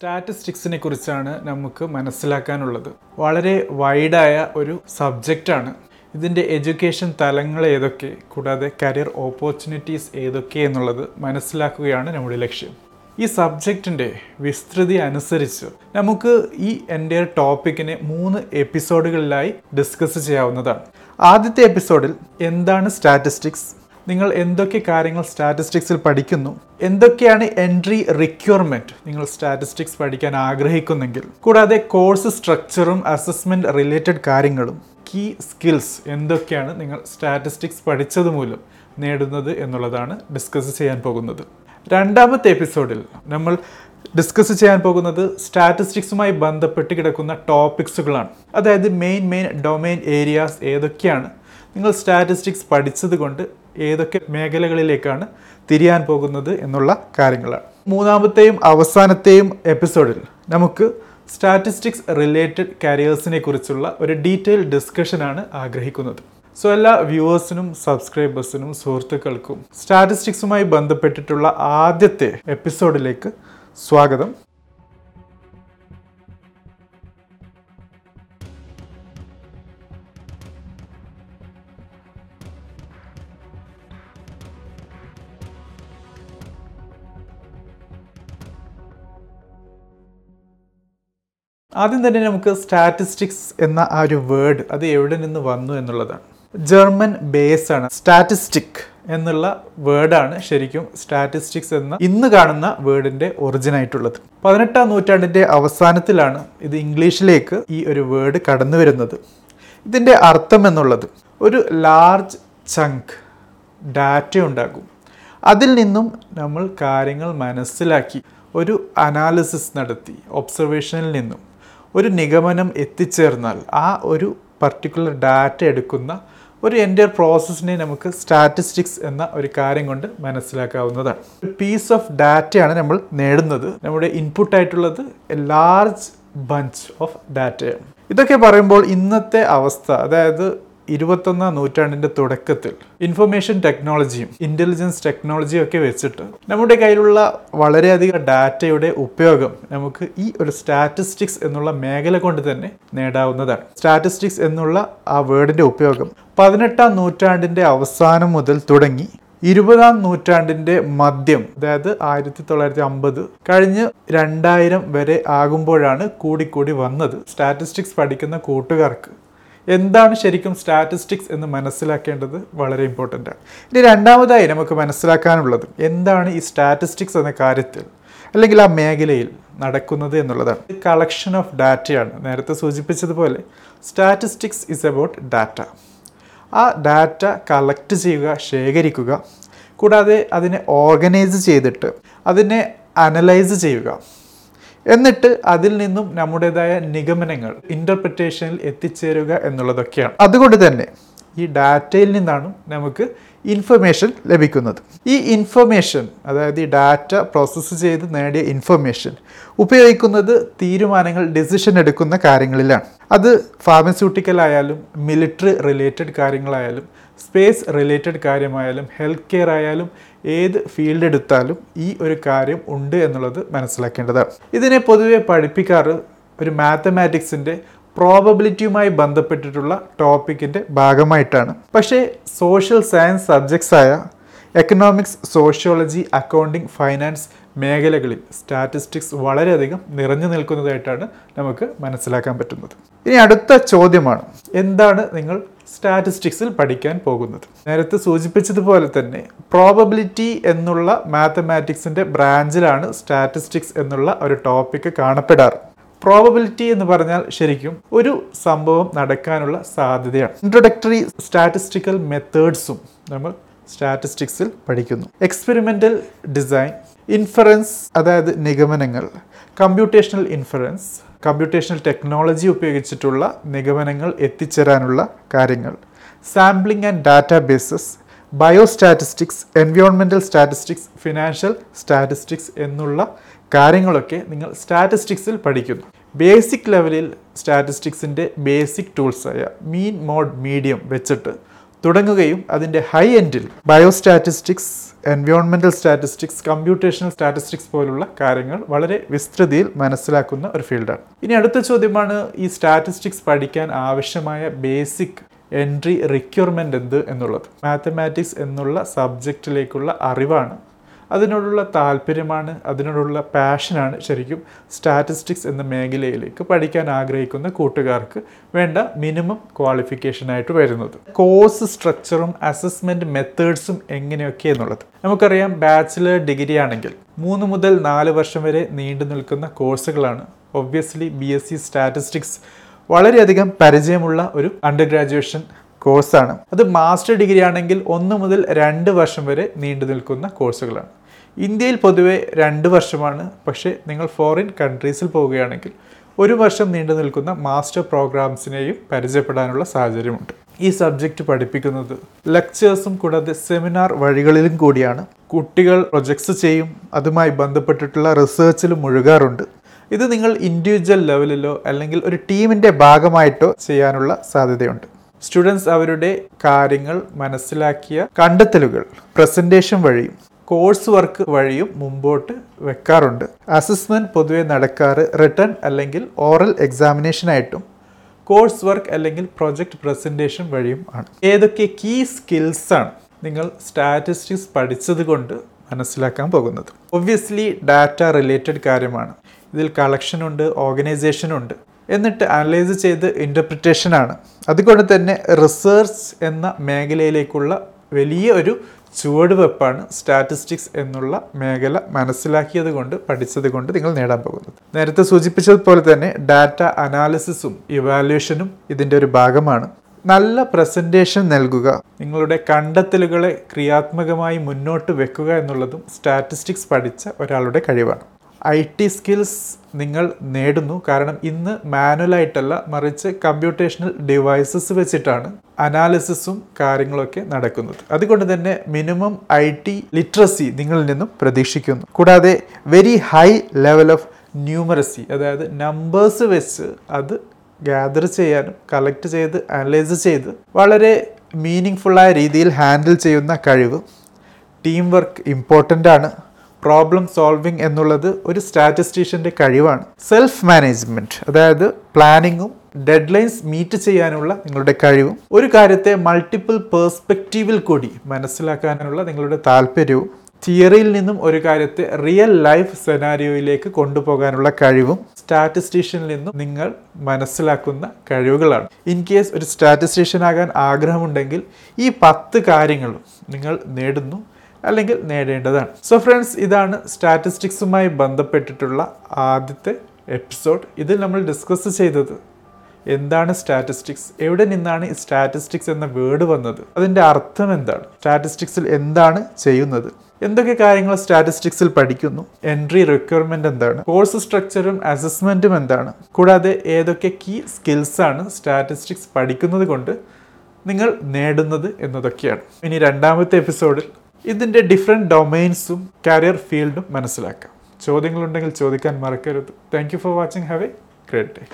സ്റ്റാറ്റിസ്റ്റിക്സിനെ കുറിച്ചാണ് നമുക്ക് മനസ്സിലാക്കാനുള്ളത്. വളരെ വൈഡായ ഒരു സബ്ജക്റ്റാണ്. ഇതിന്റെ എഡ്യൂക്കേഷൻ തലങ്ങൾ ഏതൊക്കെ കൂടാതെ കരിയർ ഓപ്പർച്യൂണിറ്റീസ് ഏതൊക്കെ എന്നുള്ളത് മനസ്സിലാക്കുകയാണ് നമ്മുടെ ലക്ഷ്യം. ഈ സബ്ജക്റ്റിന്റെ വിസ്തൃതി അനുസരിച്ച് നമുക്ക് ഈ എന്റെ ടോപ്പിക്കിനെ മൂന്ന് എപ്പിസോഡുകളിലായി ഡിസ്കസ് ചെയ്യാവുന്നതാണ്. ആദ്യത്തെ എപ്പിസോഡിൽ എന്താണ് സ്റ്റാറ്റിസ്റ്റിക്സ്? നിങ്ങൾ എന്തൊക്കെ കാര്യങ്ങൾ സ്റ്റാറ്റിസ്റ്റിക്സിൽ പഠിക്കുന്നു? എന്തൊക്കെയാണ് എൻട്രി റിക്വയർമെന്റ് നിങ്ങൾ സ്റ്റാറ്റിസ്റ്റിക്സ് പഠിക്കാൻ ആഗ്രഹിക്കുന്നെങ്കിൽ? കൂടാതെ കോഴ്സ് സ്ട്രക്ചറും അസസ്മെന്റ് റിലേറ്റഡ് കാര്യങ്ങളും കീ സ്കിൽസ് എന്തൊക്കെയാണ് നിങ്ങൾ സ്റ്റാറ്റിസ്റ്റിക്സ് പഠിച്ചത് മൂലം നേടുന്നത് എന്നുള്ളതാണ് ഡിസ്കസ് ചെയ്യാൻ പോകുന്നത്. രണ്ടാമത്തെ എപ്പിസോഡിൽ നമ്മൾ ഡിസ്കസ് ചെയ്യാൻ പോകുന്നത് സ്റ്റാറ്റിസ്റ്റിക്സുമായി ബന്ധപ്പെട്ട് കിടക്കുന്ന ടോപ്പിക്സുകളാണ് അതായത് മെയിൻ മെയിൻ ഡൊമൈൻ ഏരിയാസ് ഏതൊക്കെയാണ്? നിങ്ങൾ സ്റ്റാറ്റിസ്റ്റിക്സ് പഠിച്ചത് കൊണ്ട് ഏതൊക്കെ മേഖലകളിലേക്കാണ് തിരിയാൻ പോകുന്നത് എന്നുള്ള കാര്യങ്ങളാണ്. മൂന്നാമത്തെയും അവസാനത്തെയും എപ്പിസോഡിൽ നമുക്ക് സ്റ്റാറ്റിസ്റ്റിക്സ് റിലേറ്റഡ് കരിയേഴ്സിനെ കുറിച്ചുള്ള ഒരു ഡീറ്റെയിൽ ഡിസ്കഷനാണ് ആഗ്രഹിക്കുന്നത്. സോ എല്ലാ വ്യൂവേഴ്സിനും സബ്സ്ക്രൈബേഴ്സിനും സുഹൃത്തുക്കൾക്കും സ്റ്റാറ്റിസ്റ്റിക്സുമായി ബന്ധപ്പെട്ടിട്ടുള്ള ആദ്യത്തെ എപ്പിസോഡിലേക്ക് സ്വാഗതം. ആദ്യം തന്നെ നമുക്ക് സ്റ്റാറ്റിസ്റ്റിക്സ് എന്ന ആ ഒരു വേർഡ് അത് എവിടെ നിന്ന് വന്നു എന്നുള്ളതാണ്. ജർമ്മൻ ബേസ് ആണ്. സ്റ്റാറ്റിസ്റ്റിക് എന്നുള്ള വേർഡാണ് ശരിക്കും സ്റ്റാറ്റിസ്റ്റിക്സ് എന്ന ഇന്ന് കാണുന്ന വേർഡിന്റെ ഒറിജിൻ ആയിട്ടുള്ളത്. പതിനെട്ടാം നൂറ്റാണ്ടിന്റെ അവസാനത്തിലാണ് ഇത് ഇംഗ്ലീഷിലേക്ക് ഈ ഒരു വേർഡ് കടന്നു വരുന്നത്. ഇതിന്റെ അർത്ഥം എന്നുള്ളത് ഒരു ലാർജ് ചങ്ക് ഡാറ്റ ഉണ്ടാകും. അതിൽ നിന്നും നമ്മൾ കാര്യങ്ങൾ മനസ്സിലാക്കി ഒരു അനാലിസിസ് നടത്തി ഒബ്സർവേഷനിൽ നിന്നും. ഒരു നിഗമനം എത്തിച്ചേർന്നാൽ ആ ഒരു പർട്ടിക്കുലർ ഡാറ്റ എടുക്കുന്ന ഒരു എന്റെ പ്രോസസ്സിനെ നമുക്ക് സ്റ്റാറ്റിസ്റ്റിക്സ് എന്ന ഒരു കാര്യം കൊണ്ട് മനസ്സിലാക്കാവുന്നതാണ്. ഒരു പീസ് ഓഫ് ഡാറ്റയാണ് നമ്മൾ നേടുന്നത്. നമ്മുടെ ഇൻപുട്ടായിട്ടുള്ളത് എ ലാർജ് ബഞ്ച് ഓഫ് ഡാറ്റയാണ് ഇതൊക്കെ പറയുമ്പോൾ ഇന്നത്തെ അവസ്ഥ അതായത് ഇരുപത്തൊന്നാം നൂറ്റാണ്ടിന്റെ തുടക്കത്തിൽ ഇൻഫർമേഷൻ ടെക്നോളജിയും ഇന്റലിജൻസ് ടെക്നോളജിയും ഒക്കെ വെച്ചിട്ട് നമ്മുടെ കയ്യിലുള്ള വളരെയധികം ഡാറ്റയുടെ ഉപയോഗം നമുക്ക് ഈ ഒരു സ്റ്റാറ്റിസ്റ്റിക്സ് എന്നുള്ള മേഖല കൊണ്ട് തന്നെ നേടാവുന്നതാണ്. സ്റ്റാറ്റിസ്റ്റിക്സ് എന്നുള്ള ആ വേർഡിന്റെ ഉപയോഗം പതിനെട്ടാം നൂറ്റാണ്ടിന്റെ അവസാനം മുതൽ തുടങ്ങി ഇരുപതാം നൂറ്റാണ്ടിന്റെ മദ്യം അതായത് ആയിരത്തി തൊള്ളായിരത്തി അമ്പത് കഴിഞ്ഞ് രണ്ടായിരം വരെ ആകുമ്പോഴാണ് കൂടിക്കൂടി വന്നത്. സ്റ്റാറ്റിസ്റ്റിക്സ് പഠിക്കുന്ന കൂട്ടുകാർക്ക് എന്താണ് ശരിക്കും സ്റ്റാറ്റിസ്റ്റിക്സ് എന്ന് മനസ്സിലാക്കേണ്ടത് വളരെ ഇമ്പോർട്ടന്റ് ആണ്. ഇനി രണ്ടാമതായി നമുക്ക് മനസ്സിലാക്കാനുള്ളത് എന്താണ് ഈ സ്റ്റാറ്റിസ്റ്റിക്സ് എന്ന കാര്യത്തിൽ അല്ലെങ്കിൽ ആ മേഖലയിൽ നടക്കുന്നത് എന്നുള്ളതാണ്. കളക്ഷൻ ഓഫ് ഡാറ്റയാണ് നേരത്തെ സൂചിപ്പിച്ചതുപോലെ സ്റ്റാറ്റിസ്റ്റിക്സ് ഇസ് അബൌട്ട് ഡാറ്റ ആ ഡാറ്റ കളക്ട് ചെയ്യുക ശേഖരിക്കുക കൂടാതെ അതിനെ ഓർഗനൈസ് ചെയ്തിട്ട് അതിനെ അനലൈസ് ചെയ്യുക. എന്നിട്ട് അതിൽ നിന്നും നമ്മുടേതായ നിഗമനങ്ങൾ ഇന്റർപ്രിറ്റേഷനിൽ എത്തിച്ചേരുക എന്നുള്ളതൊക്കെയാണ്. അതുകൊണ്ട് തന്നെ ഈ ഡാറ്റയിൽ നിന്നാണ് നമുക്ക് ഇൻഫർമേഷൻ ലഭിക്കുന്നത്. ഈ ഇൻഫർമേഷൻ അതായത് ഈ ഡാറ്റ പ്രോസസ്സ് ചെയ്ത് നേടിയ ഇൻഫർമേഷൻ ഉപയോഗിക്കുന്നത് തീരുമാനങ്ങൾ ഡിസിഷൻ എടുക്കുന്ന കാര്യങ്ങളിലാണ്. അത് ഫാർമസ്യൂട്ടിക്കൽ ആയാലും മിലിറ്ററി റിലേറ്റഡ് കാര്യങ്ങളായാലും സ്പേസ് റിലേറ്റഡ് കാര്യമായാലും ഹെൽത്ത് കെയർ ആയാലും ഏത് ഫീൽഡ് എടുത്താലും ഈ ഒരു കാര്യം ഉണ്ട് എന്നുള്ളത് മനസ്സിലാക്കേണ്ടതാണ്. ഇതിനെ പൊതുവെ പഠിപ്പിക്കാറ് ഒരു മാത്തമാറ്റിക്സിന്റെ പ്രോബബിലിറ്റിയുമായി ബന്ധപ്പെട്ടിട്ടുള്ള ടോപ്പിക്കിന്റെ ഭാഗമായിട്ടാണ്. പക്ഷേ സോഷ്യൽ സയൻസ് സബ്ജക്ട്സ് ആയ എക്കണോമിക്സ് സോഷ്യോളജി അക്കൗണ്ടിങ് ഫൈനാൻസ് മേഖലകളിൽ സ്റ്റാറ്റിസ്റ്റിക്സ് വളരെയധികം നിറഞ്ഞു നിൽക്കുന്നതായിട്ടാണ് നമുക്ക് മനസ്സിലാക്കാൻ പറ്റുന്നത്. ഇനി അടുത്ത ചോദ്യമാണ്. എന്താണ് നിങ്ങൾ സ്റ്റാറ്റിസ്റ്റിക്സിൽ പഠിക്കാൻ പോകുന്നത്? നേരത്തെ സൂചിപ്പിച്ചതുപോലെ തന്നെ പ്രോബബിലിറ്റി എന്നുള്ള മാത്തമാറ്റിക്സിന്റെ ബ്രാഞ്ചിലാണ് സ്റ്റാറ്റിസ്റ്റിക്സ് എന്നുള്ള ഒരു ടോപ്പിക്ക് കാണപ്പെടാറ്. പ്രോബബിലിറ്റി എന്ന് പറഞ്ഞാൽ ശരിക്കും ഒരു സംഭവം നടക്കാനുള്ള സാധ്യതയാണ്. ഇൻട്രൊഡക്ടറി സ്റ്റാറ്റിസ്റ്റിക്കൽ മെത്തേഡ്സും നമ്മൾ സ്റ്റാറ്റിസ്റ്റിക്സിൽ പഠിക്കുന്നു. എക്സ്പെരിമെന്റൽ ഡിസൈൻ ഇൻഫറൻസ് അതായത് നിഗമനങ്ങൾ കമ്പ്യൂട്ടേഷണൽ ഇൻഫറൻസ് കമ്പ്യൂട്ടേഷണൽ ടെക്നോളജി ഉപയോഗിച്ചിട്ടുള്ള നിഗമനങ്ങൾ എത്തിച്ചേരാനുള്ള കാര്യങ്ങൾ. സാമ്പിളിംഗ് ആൻഡ് ഡാറ്റാബേസസ് ബയോസ്റ്റാറ്റിസ്റ്റിക്സ് എൻവയോൺമെന്റൽ സ്റ്റാറ്റിസ്റ്റിക്സ് ഫിനാൻഷ്യൽ സ്റ്റാറ്റിസ്റ്റിക്സ് എന്നുള്ള കാര്യങ്ങളൊക്കെ നിങ്ങൾ സ്റ്റാറ്റിസ്റ്റിക്സിൽ പഠിക്കുന്നു. ബേസിക് ലെവലിൽ സ്റ്റാറ്റിസ്റ്റിക്സിന്റെ ബേസിക് ടൂൾസായ മീൻ മോഡ് മീഡിയം വെച്ചിട്ട് തുടങ്ങുകയും അതിന്റെ ഹൈ എൻഡിൽ ബയോസ്റ്റാറ്റിസ്റ്റിക്സ് എൻവയോൺമെന്റൽ സ്റ്റാറ്റിസ്റ്റിക്സ് കമ്പ്യൂട്ടേഷണൽ സ്റ്റാറ്റിസ്റ്റിക്സ് പോലുള്ള കാര്യങ്ങൾ വളരെ വിസ്തൃതിയിൽ മനസ്സിലാക്കുന്ന ഒരു ഫീൽഡാണ്. ഇനി അടുത്ത ചോദ്യമാണ് ഈ സ്റ്റാറ്റിസ്റ്റിക്സ് പഠിക്കാൻ ആവശ്യമായ ബേസിക് എൻട്രി റിക്വയർമെന്റ് എന്ത് എന്നുള്ളത്? മാത്തമാറ്റിക്സ് എന്നുള്ള സബ്ജക്റ്റിലേക്കുള്ള അറിവാണ് അതിനോടുള്ള താല്പര്യമാണ് അതിനോടുള്ള പാഷനാണ് ശരിക്കും സ്റ്റാറ്റിസ്റ്റിക്സ് എന്ന മേഖലയിലേക്ക് പഠിക്കാൻ ആഗ്രഹിക്കുന്ന കൂട്ടുകാർക്ക് വേണ്ട മിനിമം ക്വാളിഫിക്കേഷനായിട്ട് വരുന്നത്. കോഴ്സ് സ്ട്രക്ചറും അസസ്മെന്റ് മെത്തേഡ്സും എങ്ങനെയൊക്കെ എന്നുള്ളത്. നമുക്കറിയാം ബാച്ചിലർ ഡിഗ്രി ആണെങ്കിൽ മൂന്ന് മുതൽ നാല് വർഷം വരെ നീണ്ടു നിൽക്കുന്ന കോഴ്സുകളാണ് obviously B S C statistics വളരെയധികം പരിചയമുള്ള ഒരു അണ്ടർ ഗ്രാജുവേഷൻ കോഴ്സാണ് അത് മാസ്റ്റർ ഡിഗ്രി ആണെങ്കിൽ ഒന്ന് മുതൽ രണ്ട് വർഷം വരെ നീണ്ടു നിൽക്കുന്ന കോഴ്സുകളാണ് ഇന്ത്യയിൽ പൊതുവെ രണ്ട് വർഷമാണ്. പക്ഷേ നിങ്ങൾ ഫോറിൻ കൺട്രീസിൽ പോവുകയാണെങ്കിൽ ഒരു വർഷം നീണ്ടു നിൽക്കുന്ന മാസ്റ്റർ പ്രോഗ്രാംസിനെയും പരിചയപ്പെടാനുള്ള സാഹചര്യമുണ്ട്. ഈ സബ്ജക്റ്റ് പഠിപ്പിക്കുന്നത് ലെക്ചേഴ്സും കൂടാതെ സെമിനാർ വഴികളിലും കൂടിയാണ്. കുട്ടികൾ പ്രൊജക്ട്സ് ചെയ്യും. അതുമായി ബന്ധപ്പെട്ടിട്ടുള്ള റിസേർച്ചിലും മുഴുകാറുണ്ട്. ഇത് നിങ്ങൾ ഇൻഡിവിജ്വൽ ലെവലിലോ അല്ലെങ്കിൽ ഒരു ടീമിന്റെ ഭാഗമായിട്ടോ ചെയ്യാനുള്ള സാധ്യതയുണ്ട്. സ്റ്റുഡൻസ് അവരുടെ കാര്യങ്ങൾ മനസ്സിലാക്കിയ കണ്ടെത്തലുകൾ പ്രസന്റേഷൻ വഴിയും കോഴ്സ് വർക്ക് വഴിയും മുമ്പോട്ട് വെക്കാറുണ്ട്. അസസ്മെന്റ് പൊതുവെ നടക്കാറ് റിട്ടേൺ അല്ലെങ്കിൽ ഓറൽ എക്സാമിനേഷനായിട്ടും കോഴ്സ് വർക്ക് അല്ലെങ്കിൽ പ്രൊജക്ട് പ്രസന്റേഷൻ വഴിയും ആണ്. ഏതൊക്കെ കീ സ്കിൽസാണ് നിങ്ങൾ സ്റ്റാറ്റിസ്റ്റിക്സ് പഠിച്ചത് കൊണ്ട് മനസ്സിലാക്കാൻ പോകുന്നത്? ഒബ്വിയസ്ലി ഡാറ്റ റിലേറ്റഡ് കാര്യമാണ്. ഇതിൽ ഓർഗനൈസേഷൻ ഉണ്ട്. എന്നിട്ട് അനലൈസ് ചെയ്ത് ഇന്റർപ്രിറ്റേഷനാണ് അതുകൊണ്ട് തന്നെ റിസർച്ച് എന്ന മേഖലയിലേക്കുള്ള വലിയ ഒരു ചുവടുവെപ്പാണ് സ്റ്റാറ്റിസ്റ്റിക്സ് എന്നുള്ള മേഖല മനസ്സിലാക്കിയത് കൊണ്ട് പഠിച്ചത് കൊണ്ട് നിങ്ങൾ നേടാൻ പോകുന്നത്. നേരത്തെ സൂചിപ്പിച്ചതുപോലെ തന്നെ ഡാറ്റ അനാലിസിസും ഇവാലുവേഷനും ഇതിന്റെ ഒരു ഭാഗമാണ്. നല്ല പ്രസന്റേഷൻ നൽകുക നിങ്ങളുടെ കണ്ടെത്തലുകളെ ക്രിയാത്മകമായി മുന്നോട്ട് വെക്കുക എന്നുള്ളതും സ്റ്റാറ്റിസ്റ്റിക്സ് പഠിച്ച ഒരാളുടെ കഴിവാണ്. ഐ ടി സ്കിൽസ് നിങ്ങൾ നേടുന്നു. കാരണം ഇന്ന് മാനുവലായിട്ടല്ല മറിച്ച് കമ്പ്യൂട്ടേഷണൽ ഡിവൈസസ് വെച്ചിട്ടാണ് അനാലിസിസും കാര്യങ്ങളൊക്കെ നടക്കുന്നത്. അതുകൊണ്ട് തന്നെ മിനിമം ഐ ടി ലിറ്ററസി നിങ്ങളിൽ നിന്നും പ്രതീക്ഷിക്കുന്നു. കൂടാതെ very high level of numeracy അതായത് നമ്പേഴ്സ് വെച്ച് അത് ഗ്യാദർ ചെയ്യാനും കളക്ട് ചെയ്ത് അനലൈസ് ചെയ്ത് വളരെ മീനിങ് ഫുള്ളായ രീതിയിൽ ഹാൻഡിൽ ചെയ്യുന്ന കഴിവ് ടീം വർക്ക് ഇമ്പോർട്ടന്റ് ആണ്. പ്രോബ്ലം സോൾവിങ് എന്നുള്ളത് ഒരു സ്റ്റാറ്റിസ്റ്റീഷ്യന്റെ കഴിവാണ്. സെൽഫ് മാനേജ്മെന്റ് അതായത് പ്ലാനിങ്ങും ഡെഡ് ലൈൻസ് മീറ്റ് ചെയ്യാനുള്ള നിങ്ങളുടെ കഴിവും. ഒരു കാര്യത്തെ മൾട്ടിപ്പിൾ പേഴ്സ്പെക്റ്റീവിൽ കൂടി മനസ്സിലാക്കാനുള്ള നിങ്ങളുടെ താല്പര്യവും തിയറിയിൽ നിന്നും ഒരു കാര്യത്തെ റിയൽ ലൈഫ് സെനാരിയോയിലേക്ക് കൊണ്ടുപോകാനുള്ള കഴിവും സ്റ്റാറ്റിസ്റ്റീഷ്യനിൽ നിന്നും നിങ്ങൾ മനസ്സിലാക്കുന്ന കഴിവുകളാണ്. ഇൻ കേസ് ഒരു സ്റ്റാറ്റിസ്റ്റീഷ്യൻ ആകാൻ ആഗ്രഹമുണ്ടെങ്കിൽ ഈ പത്ത് കാര്യങ്ങളും നിങ്ങൾ നേടുന്നു. അല്ലെങ്കിൽ നേടേണ്ടതാണ്. സോ ഫ്രണ്ട്സ് ഇതാണ് സ്റ്റാറ്റിസ്റ്റിക്സുമായി ബന്ധപ്പെട്ടിട്ടുള്ള ആദ്യത്തെ എപ്പിസോഡ് ഇതിൽ നമ്മൾ ഡിസ്കസ് ചെയ്തത് എന്താണ് സ്റ്റാറ്റിസ്റ്റിക്സ് എവിടെ നിന്നാണ് ഈ സ്റ്റാറ്റിസ്റ്റിക്സ് എന്ന വേർഡ് വന്നത്? അതിന്റെ അർത്ഥം എന്താണ്? സ്റ്റാറ്റിസ്റ്റിക്സിൽ എന്താണ് ചെയ്യുന്നത്? എന്തൊക്കെ കാര്യങ്ങൾ സ്റ്റാറ്റിസ്റ്റിക്സിൽ പഠിക്കുന്നു? എൻട്രി റിക്വയർമെന്റ് എന്താണ്? കോഴ്സ് സ്ട്രക്ചറും അസസ്മെന്റും എന്താണ്? കൂടാതെ ഏതൊക്കെ കീ സ്കിൽസ് ആണ് സ്റ്റാറ്റിസ്റ്റിക്സ് പഠിക്കുന്നത് കൊണ്ട് നിങ്ങൾ നേടുന്നത് എന്നതൊക്കെയാണ്. ഇനി രണ്ടാമത്തെ എപ്പിസോഡിൽ ഇതിന്റെ ഡിഫറെന്റ് ഡൊമൈൻസും കരിയർ ഫീൽഡും മനസ്സിലാക്കാം. ചോദ്യങ്ങളുണ്ടെങ്കിൽ ചോദിക്കാൻ മറക്കരുത്. Thank for watching have a great day